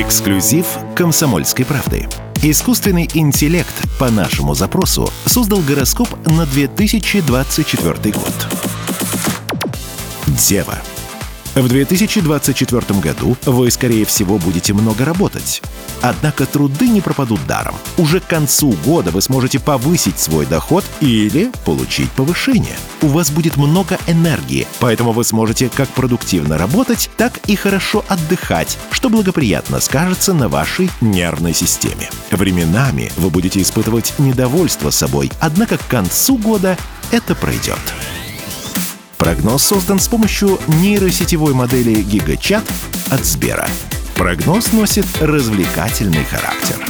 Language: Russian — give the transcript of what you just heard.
Эксклюзив «Комсомольской правды». Искусственный интеллект по нашему запросу создал гороскоп на 2024 год. Дева. В 2024 году вы, скорее всего, будете много работать. Однако труды не пропадут даром. Уже к концу года вы сможете повысить свой доход или получить повышение. У вас будет много энергии, поэтому вы сможете как продуктивно работать, так и хорошо отдыхать, что благоприятно скажется на вашей нервной системе. Временами вы будете испытывать недовольство собой, однако к концу года это пройдет. Прогноз создан с помощью нейросетевой модели GigaChat от Сбера. Прогноз носит развлекательный характер.